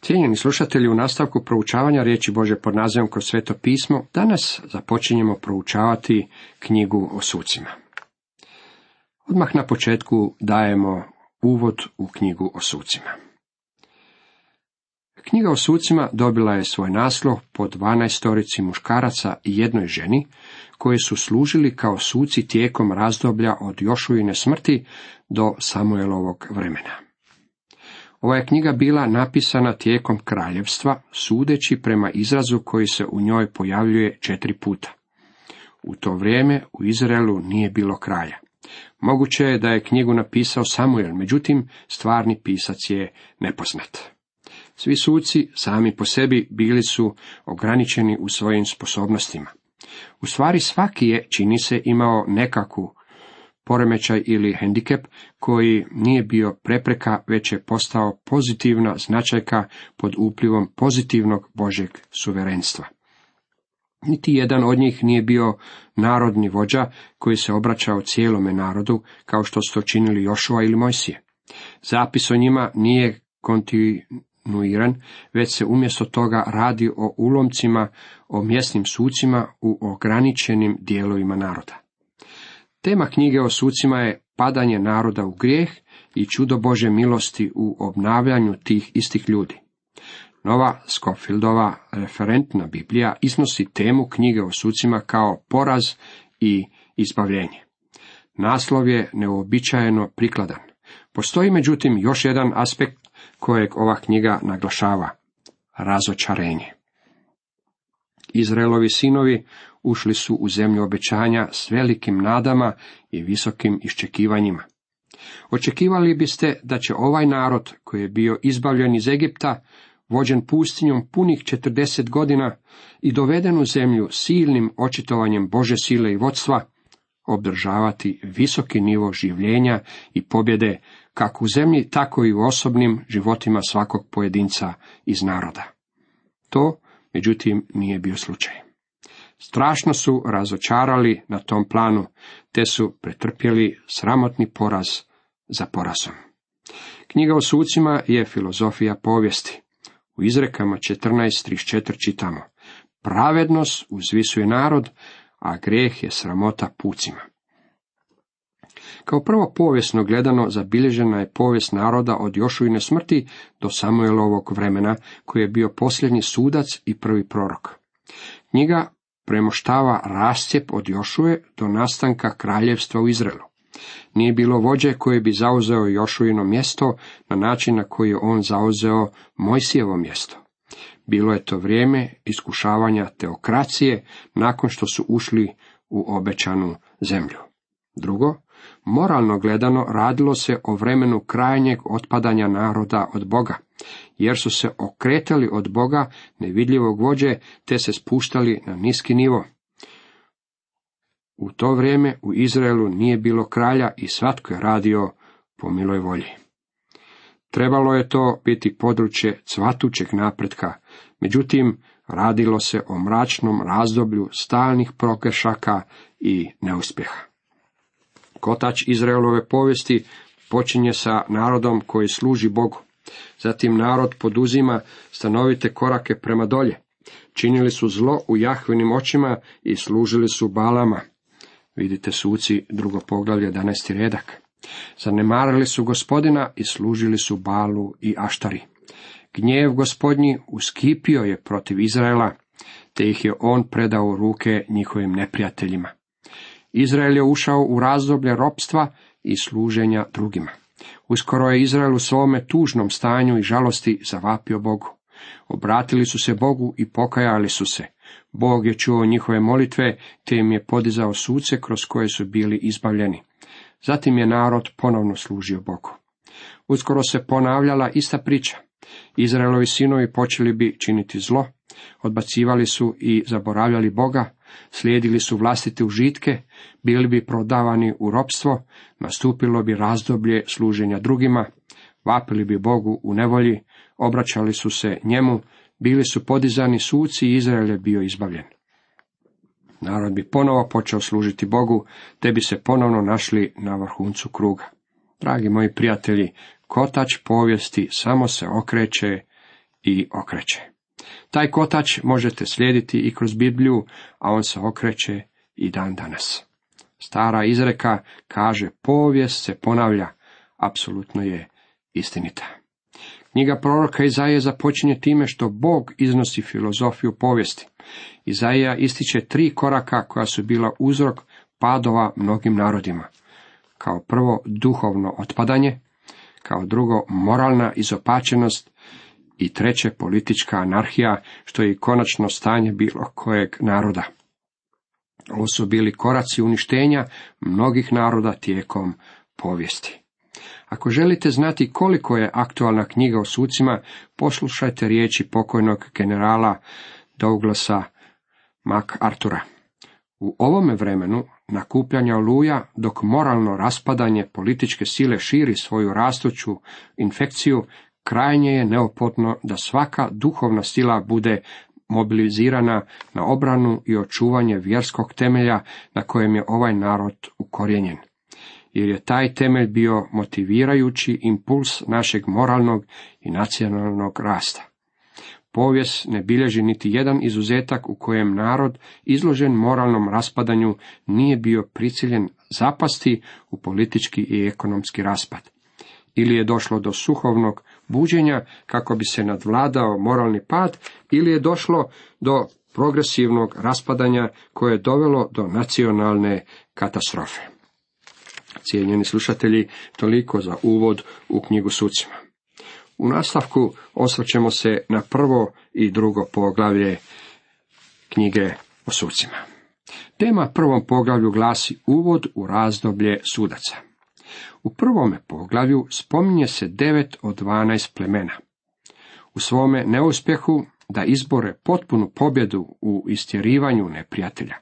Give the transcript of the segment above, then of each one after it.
Cijenjeni slušatelji, u nastavku proučavanja riječi Bože pod nazivom kroz sveto pismo, danas započinjemo proučavati knjigu o sucima. Odmah na početku dajemo uvod u knjigu o sucima. Knjiga o sucima dobila je svoj naslov po 12 muškaraca i jednoj ženi, koji su služili kao suci tijekom razdoblja od Jošujine smrti do Samuelovog vremena. Ova je knjiga bila napisana tijekom kraljevstva, sudeći prema izrazu koji se u njoj pojavljuje četiri puta. U to vrijeme u Izraelu nije bilo kralja. Moguće je da je knjigu napisao Samuel, međutim stvarni pisac je nepoznat. Svi suci sami po sebi bili su ograničeni u svojim sposobnostima. U stvari svaki je, čini se, imao nekakvu poremećaj ili hendikep koji nije bio prepreka, već je postao pozitivna značajka pod uplivom pozitivnog Božeg suverenstva. Niti jedan od njih nije bio narodni vođa koji se obraćao cijelome narodu, kao što su to činili Jošua ili Mojsije. Zapis o njima nije kontinuiran, već se umjesto toga radi o ulomcima, o mjesnim sucima u ograničenim dijelovima naroda. Tema knjige o sucima je padanje naroda u grijeh i čudo Bože milosti u obnavljanju tih istih ljudi. Nova Skofieldova referentna Biblija iznosi temu knjige o sucima kao poraz i izbavljenje. Naslov je neobičajeno prikladan. Postoji međutim još jedan aspekt kojeg ova knjiga naglašava. Razočarenje. Izraelovi sinovi ušli su u zemlju obećanja s velikim nadama i visokim iščekivanjima. Očekivali biste da će ovaj narod, koji je bio izbavljen iz Egipta, vođen pustinjom punih četrdeset godina i doveden u zemlju silnim očitovanjem Bože sile i vodstva, obdržavati visoki nivo življenja i pobjede kako u zemlji, tako i u osobnim životima svakog pojedinca iz naroda. To, međutim, nije bio slučaj. Strašno su razočarali na tom planu, te su pretrpjeli sramotni poraz za porazom. Knjiga o sucima je filozofija povijesti. U izrekama 14.34 čitamo Pravednost uzvisuje narod, a grijeh je sramota pucima. Kao prvo povijesno gledano zabilježena je povijest naroda od Jošujine smrti do Samuelovog vremena, koji je bio posljednji sudac i prvi prorok. Knjiga premoštava rascijep od Jošuje do nastanka kraljevstva u Izraelu. Nije bilo vođe koje bi zauzeo Jošujino mjesto na način na koji je on zauzeo Mojsijevo mjesto. Bilo je to vrijeme iskušavanja teokracije nakon što su ušli u obećanu zemlju. Drugo, moralno gledano radilo se o vremenu krajnjeg otpadanja naroda od Boga, jer su se okretali od Boga nevidljivog vođe, te se spuštali na niski nivo. U to vrijeme u Izraelu nije bilo kralja i svatko je radio po miloj volji. Trebalo je to biti područje cvatućeg napretka, međutim radilo se o mračnom razdoblju stalnih prokešaka i neuspjeha. Kotač Izraelove povijesti počinje sa narodom koji služi Bogu. Zatim narod poduzima stanovite korake prema dolje. Činili su zlo u Jahvinim očima i služili su balama. Vidite suci drugo poglavlje 11. redak. Zanemarili su gospodina i služili su balu i aštari. Gnjev gospodnji uskipio je protiv Izraela, te ih je on predao u ruke njihovim neprijateljima. Izrael je ušao u razdoblje ropstva i služenja drugima. Uskoro je Izrael u svome tužnom stanju i žalosti zavapio Bogu. Obratili su se Bogu i pokajali su se. Bog je čuo njihove molitve, te im je podizao suce kroz koje su bili izbavljeni. Zatim je narod ponovno služio Bogu. Uskoro se ponavljala ista priča. Izraelovi sinovi počeli bi činiti zlo, odbacivali su i zaboravljali Boga, slijedili su vlastite užitke, bili bi prodavani u ropstvo, nastupilo bi razdoblje služenja drugima, vapili bi Bogu u nevolji, obraćali su se njemu, bili su podizani suci i Izrael je bio izbavljen. Narod bi ponovo počeo služiti Bogu, te bi se ponovno našli na vrhuncu kruga. Dragi moji prijatelji, kotač povijesti samo se okreće i okreće. Taj kotač možete slijediti i kroz Bibliju, a on se okreće i dan danas. Stara izreka kaže povijest se ponavlja, apsolutno je istinita. Knjiga proroka Izaije započinje time što Bog iznosi filozofiju povijesti. Izaija ističe tri koraka koja su bila uzrok padova mnogim narodima. Kao prvo duhovno otpadanje, kao drugo moralna izopačenost i treće politička anarhija, što je i konačno stanje bilo kojeg naroda. Ovo su bili koraci uništenja mnogih naroda tijekom povijesti. Ako želite znati koliko je aktualna knjiga o sucima, poslušajte riječi pokojnog generala Douglasa MacArthura. U ovome vremenu nakupljanja oluja, dok moralno raspadanje političke sile širi svoju rastuću infekciju, krajnje je neophodno da svaka duhovna sila bude mobilizirana na obranu i očuvanje vjerskog temelja na kojem je ovaj narod ukorijenjen. Jer je taj temelj bio motivirajući impuls našeg moralnog i nacionalnog rasta. Povijest ne bilježi niti jedan izuzetak u kojem narod izložen moralnom raspadanju nije bio prisiljen zapasti u politički i ekonomski raspad. Ili je došlo do suhovnog buđenja kako bi se nadvladao moralni pad, ili je došlo do progresivnog raspadanja koje je dovelo do nacionalne katastrofe. Cijenjeni slušatelji, toliko za uvod u knjigu sucima. U nastavku osvrćemo se na prvo i drugo poglavlje knjige o sucima. Tema prvom poglavlju glasi uvod u razdoblje sudaca. U prvome poglavlju spominje se devet od dvanaest plemena. U svome neuspjehu da izbore potpunu pobjedu u istjerivanju neprijatelja.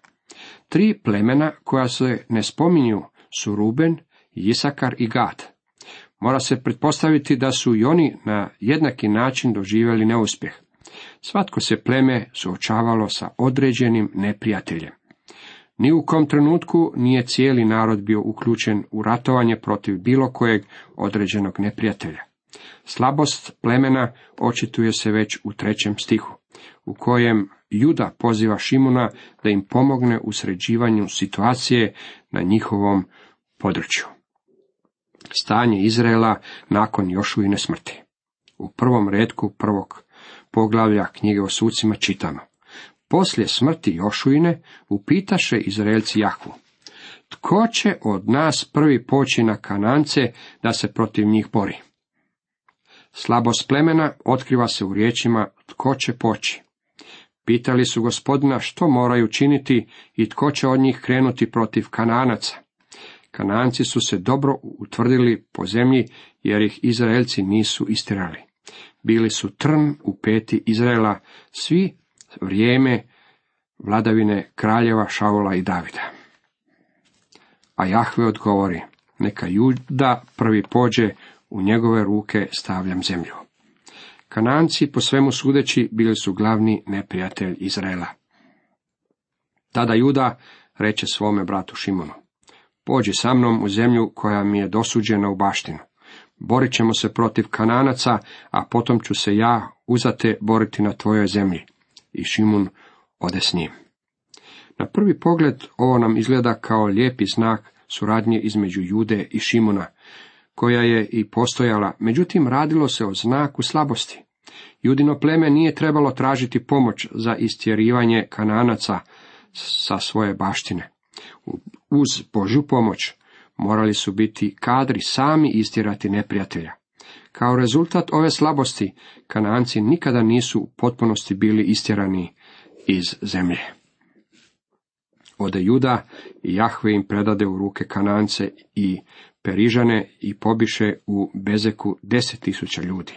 Tri plemena koja se ne spominju su Ruben, Isakar i Gad. Mora se pretpostaviti da su i oni na jednaki način doživjeli neuspjeh. Svatko se pleme suočavalo sa određenim neprijateljem. Ni u kom trenutku nije cijeli narod bio uključen u ratovanje protiv bilo kojeg određenog neprijatelja. Slabost plemena očituje se već u trećem stihu, u kojem Juda poziva Šimuna da im pomogne u sređivanju situacije na njihovom području stanje Izraela nakon Jošujine smrti. U prvom redku prvog poglavlja knjige o sucima čitamo. Poslije smrti Jošujine upitaše Izraelci Jahvu. Tko će od nas prvi poći na Kanance da se protiv njih bori? Slabost plemena otkriva se u riječima tko će poći. Pitali su gospodina što moraju činiti i tko će od njih krenuti protiv Kananaca. Kananci su se dobro utvrdili po zemlji, jer ih Izraelci nisu istirali. Bili su trn u peti Izraela svi vrijeme vladavine kraljeva Šaula i Davida. A Jahve odgovori, neka Juda prvi pođe, u njegove ruke stavljam zemlju. Kananci, po svemu sudeći, bili su glavni neprijatelj Izraela. Tada Juda reče svome bratu Šimonu, Pođi sa mnom u zemlju koja mi je dosuđena u baštinu. Borit ćemo se protiv kananaca, a potom ću se ja uzate boriti na tvojoj zemlji. I Šimun ode s njim. Na prvi pogled ovo nam izgleda kao lijepi znak suradnje između Jude i Šimuna, koja je i postojala, međutim radilo se o znaku slabosti. Judino pleme nije trebalo tražiti pomoć za istjerivanje kananaca sa svoje baštine. Uz Božju pomoć morali su biti kadri sami istirati neprijatelja. Kao rezultat ove slabosti, Kananci nikada nisu u potpunosti bili istjerani iz zemlje. Ode Juda i Jahve im predade u ruke Kanance i Perižane i pobiše u Bezeku deset tisuća ljudi.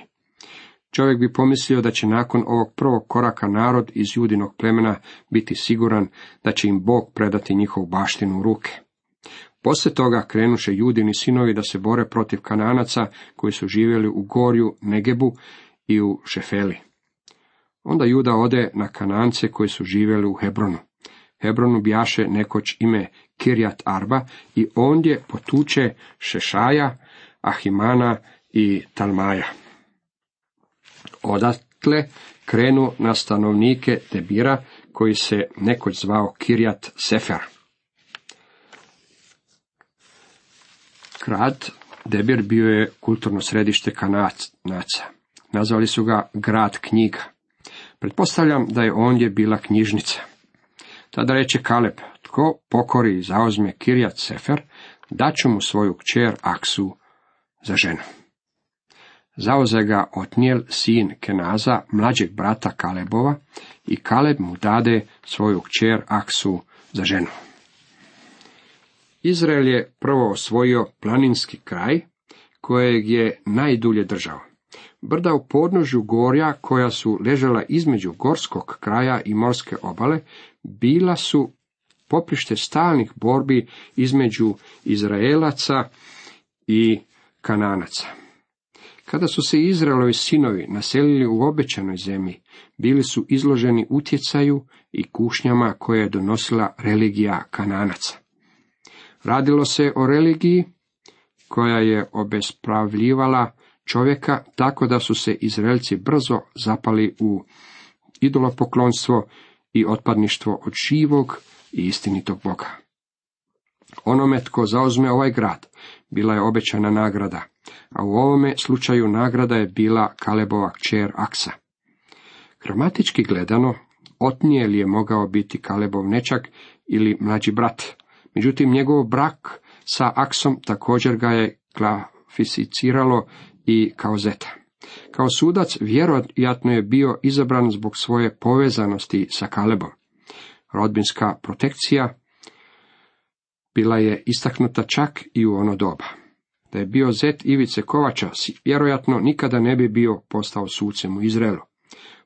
Čovjek bi pomislio da će nakon ovog prvog koraka narod iz judinog plemena biti siguran da će im Bog predati njihovu baštinu u ruke. Poslije toga krenuše judini sinovi da se bore protiv kananaca koji su živjeli u Gorju, Negebu i u Šefeli. Onda Juda ode na kanance koji su živjeli u Hebronu. Hebronu bjaše nekoć ime Kirjat Arba i ondje potuče Šešaja, Ahimana i Talmaja. odatle krenu na stanovnike Debira, koji se nekoć zvao Kirjat Sefer. Grad Debir bio je kulturno središte Kananaca. Nazvali su ga grad knjiga. Pretpostavljam da je ondje bila knjižnica. Tada reče Kaleb, tko pokori i zauzme Kirjat Sefer, daću mu svoju kćer Aksu za ženu. Zauze ga Otnijel, sin Kenaza, mlađeg brata Kalebova, i Kaleb mu dade svoju kćer Aksu za ženu. Izrael je prvo osvojio planinski kraj, kojeg je najdulje držao. Brda u podnožju gorja, koja su ležala između gorskog kraja i morske obale, bila su poprište stalnih borbi između Izraelaca i Kananaca. Kada su se Izraelovi sinovi naselili u obećanoj zemlji, bili su izloženi utjecaju i kušnjama koje je donosila religija Kananaca. Radilo se o religiji koja je obespravljivala čovjeka tako da su se Izraelci brzo zapali u idolopoklonstvo i otpadništvo od živog i istinitog Boga. Onome tko zauzme ovaj grad, bila je obećana nagrada, a u ovome slučaju nagrada je bila Kalebova kćer Aksa. Gramatički gledano, Otnijel je mogao biti Kalebov nečak ili mlađi brat, međutim njegov brak sa Aksom također ga je klasificiralo i kao zeta. Kao sudac vjerojatno je bio izabran zbog svoje povezanosti sa Kalebom. Rodbinska protekcija bila je istaknuta čak i u ono doba. Da je bio zet Ivice Kovača, vjerojatno nikada ne bi bio postao sucem u Izraelu.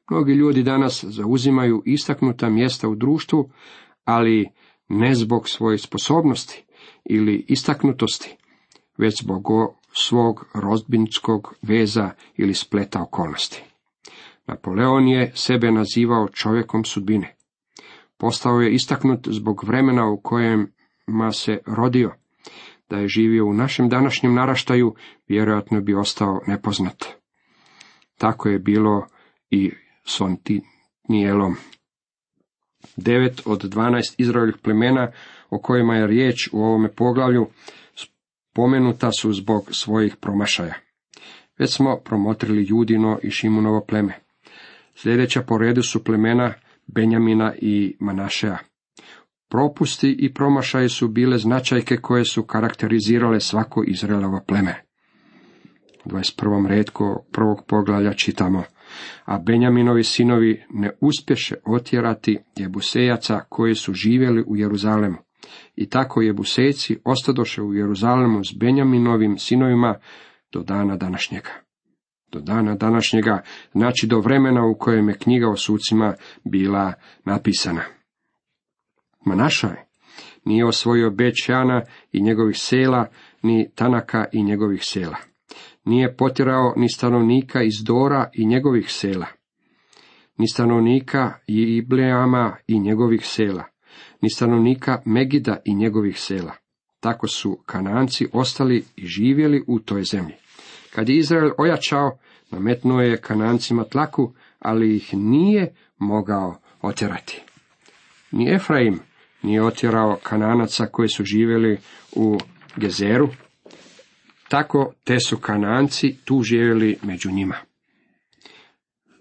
Mnogi ljudi danas zauzimaju istaknuta mjesta u društvu, ali ne zbog svoje sposobnosti ili istaknutosti, već zbog svog rodbinskog veza ili spleta okolnosti. Napoleon je sebe nazivao čovjekom sudbine. Postao je istaknut zbog vremena u kojema se rodio. Da je živio u našem današnjem naraštaju, vjerojatno bi ostao nepoznat. Tako je bilo i s Ontinijelom. Devet od dvanaest Izraeljih plemena o kojima je riječ u ovome poglavlju spomenuta su zbog svojih promašaja. Već smo promotrili Judino i Šimunovo pleme. Sljedeća po redu su plemena Benjamina i Manašeja. Propusti i promašaji su bile značajke koje su karakterizirale svako Izraelovo pleme. U 21. redku prvog poglavlja čitamo a Benjaminovi sinovi ne uspješe otjerati Jebusejaca koji su živjeli u Jeruzalemu. I tako Jebusejci ostadoše u Jeruzalemu s Benjaminovim sinovima do dana današnjega. Do dana današnjega, znači do vremena u kojem je knjiga o sucima bila napisana. Manašaj nije osvojio Bećana i njegovih sela, ni Tanaka i njegovih sela nije potjerao ni stanovnika iz Dora i njegovih sela, ni stanovnika Ibleama i njegovih sela, ni stanovnika Megida i njegovih sela. Tako su Kananci ostali i živjeli u toj zemlji. Kad je Izrael ojačao, nametnuo je Kanancima tlaku, ali ih nije mogao otjerati. Ni Efraim nije otjerao Kananaca koji su živjeli u Gezeru, tako te su Kananci tu živjeli među njima.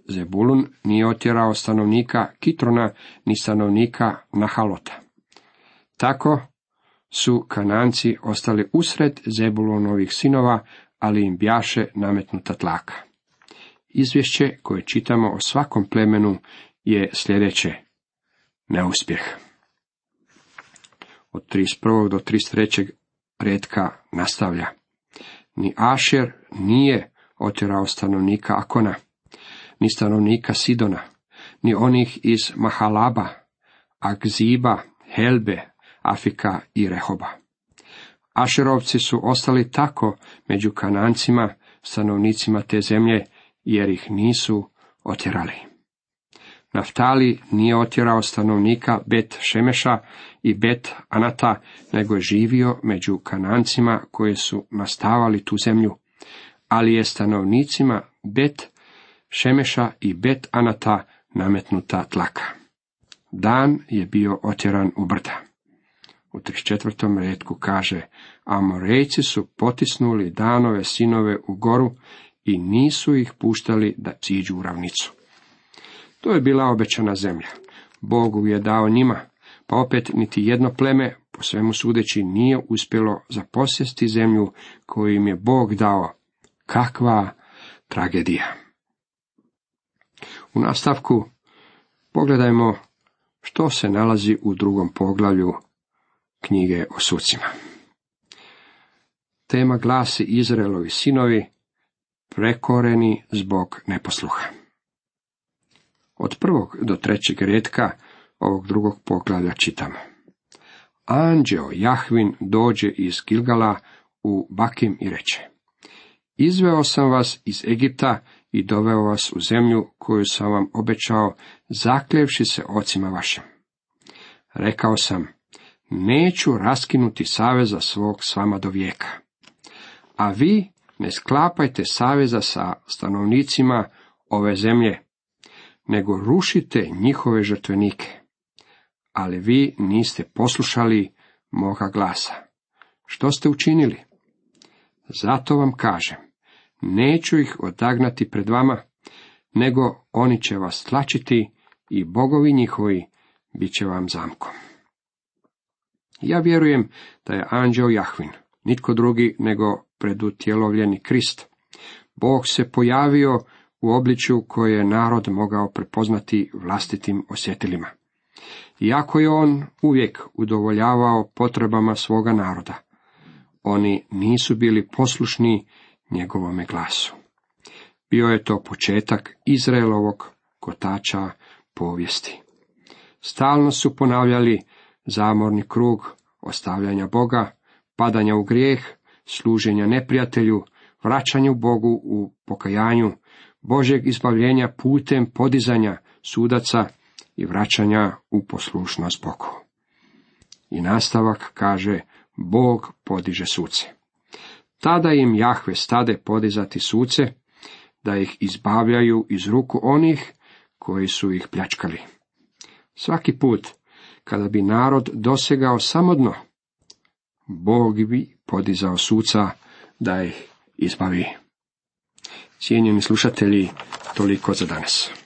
Zebulun nije otjerao stanovnika Kitrona ni stanovnika Nahalota. Tako su Kananci ostali usred Zebulunovih sinova, ali im bjaše nametnuta tlaka. Izvješće koje čitamo o svakom plemenu je sljedeće. Neuspjeh. Od 31. do 33. redka nastavlja. Ni Ašer nije otjerao stanovnika Akona, ni stanovnika Sidona, ni onih iz Mahalaba, Agziba, Helbe, Afika i Rehoba. Ašerovci su ostali tako među Kanancima, stanovnicima te zemlje, jer ih nisu otjerali. Naftali nije otjerao stanovnika Bet Šemeša i Bet Anata, nego je živio među Kanancima koji su nastavali tu zemlju, ali je stanovnicima Bet Šemeša i Bet Anata nametnuta tlaka. Dan je bio otjeran u brda. U 34. redku kaže, Amorejci su potisnuli danove sinove u goru i nisu ih puštali da ciđu u ravnicu. To je bila obećana zemlja. Bogu je dao njima, pa opet niti jedno pleme, po svemu sudeći, nije uspjelo zaposjesti zemlju koju im je Bog dao. Kakva tragedija! U nastavku pogledajmo što se nalazi u drugom poglavlju knjige o sucima. Tema glasi Izraelovi sinovi prekoreni zbog neposluha. Od prvog do trećeg redka ovog drugog poglavlja čitamo. Anđeo Jahvin dođe iz Gilgala u Bakim i reče. Izveo sam vas iz Egipta i doveo vas u zemlju koju sam vam obećao, zakljevši se ocima vašim. Rekao sam, neću raskinuti saveza svog s vama do vijeka. A vi ne sklapajte saveza sa stanovnicima ove zemlje, nego rušite njihove žrtvenike. Ali vi niste poslušali moga glasa. Što ste učinili? Zato vam kažem, neću ih odagnati pred vama, nego oni će vas tlačiti i bogovi njihovi bit će vam zamkom. Ja vjerujem da je anđeo Jahvin, nitko drugi nego predutjelovljeni Krist. Bog se pojavio u obličju koje je narod mogao prepoznati vlastitim osjetilima. Iako je on uvijek udovoljavao potrebama svoga naroda, oni nisu bili poslušni njegovome glasu. Bio je to početak Izraelovog kotača povijesti. Stalno su ponavljali zamorni krug ostavljanja Boga, padanja u grijeh, služenja neprijatelju, vraćanju Bogu u pokajanju, Božeg izbavljenja putem podizanja sudaca i vraćanja u poslušnost Bogu. I nastavak kaže, Bog podiže suce. Tada im Jahve stade podizati suce, da ih izbavljaju iz ruku onih koji su ih pljačkali. Svaki put, kada bi narod dosegao samodno, Bog bi podizao suca da ih izbavi. Cijenjeni slušatelji, toliko za danas.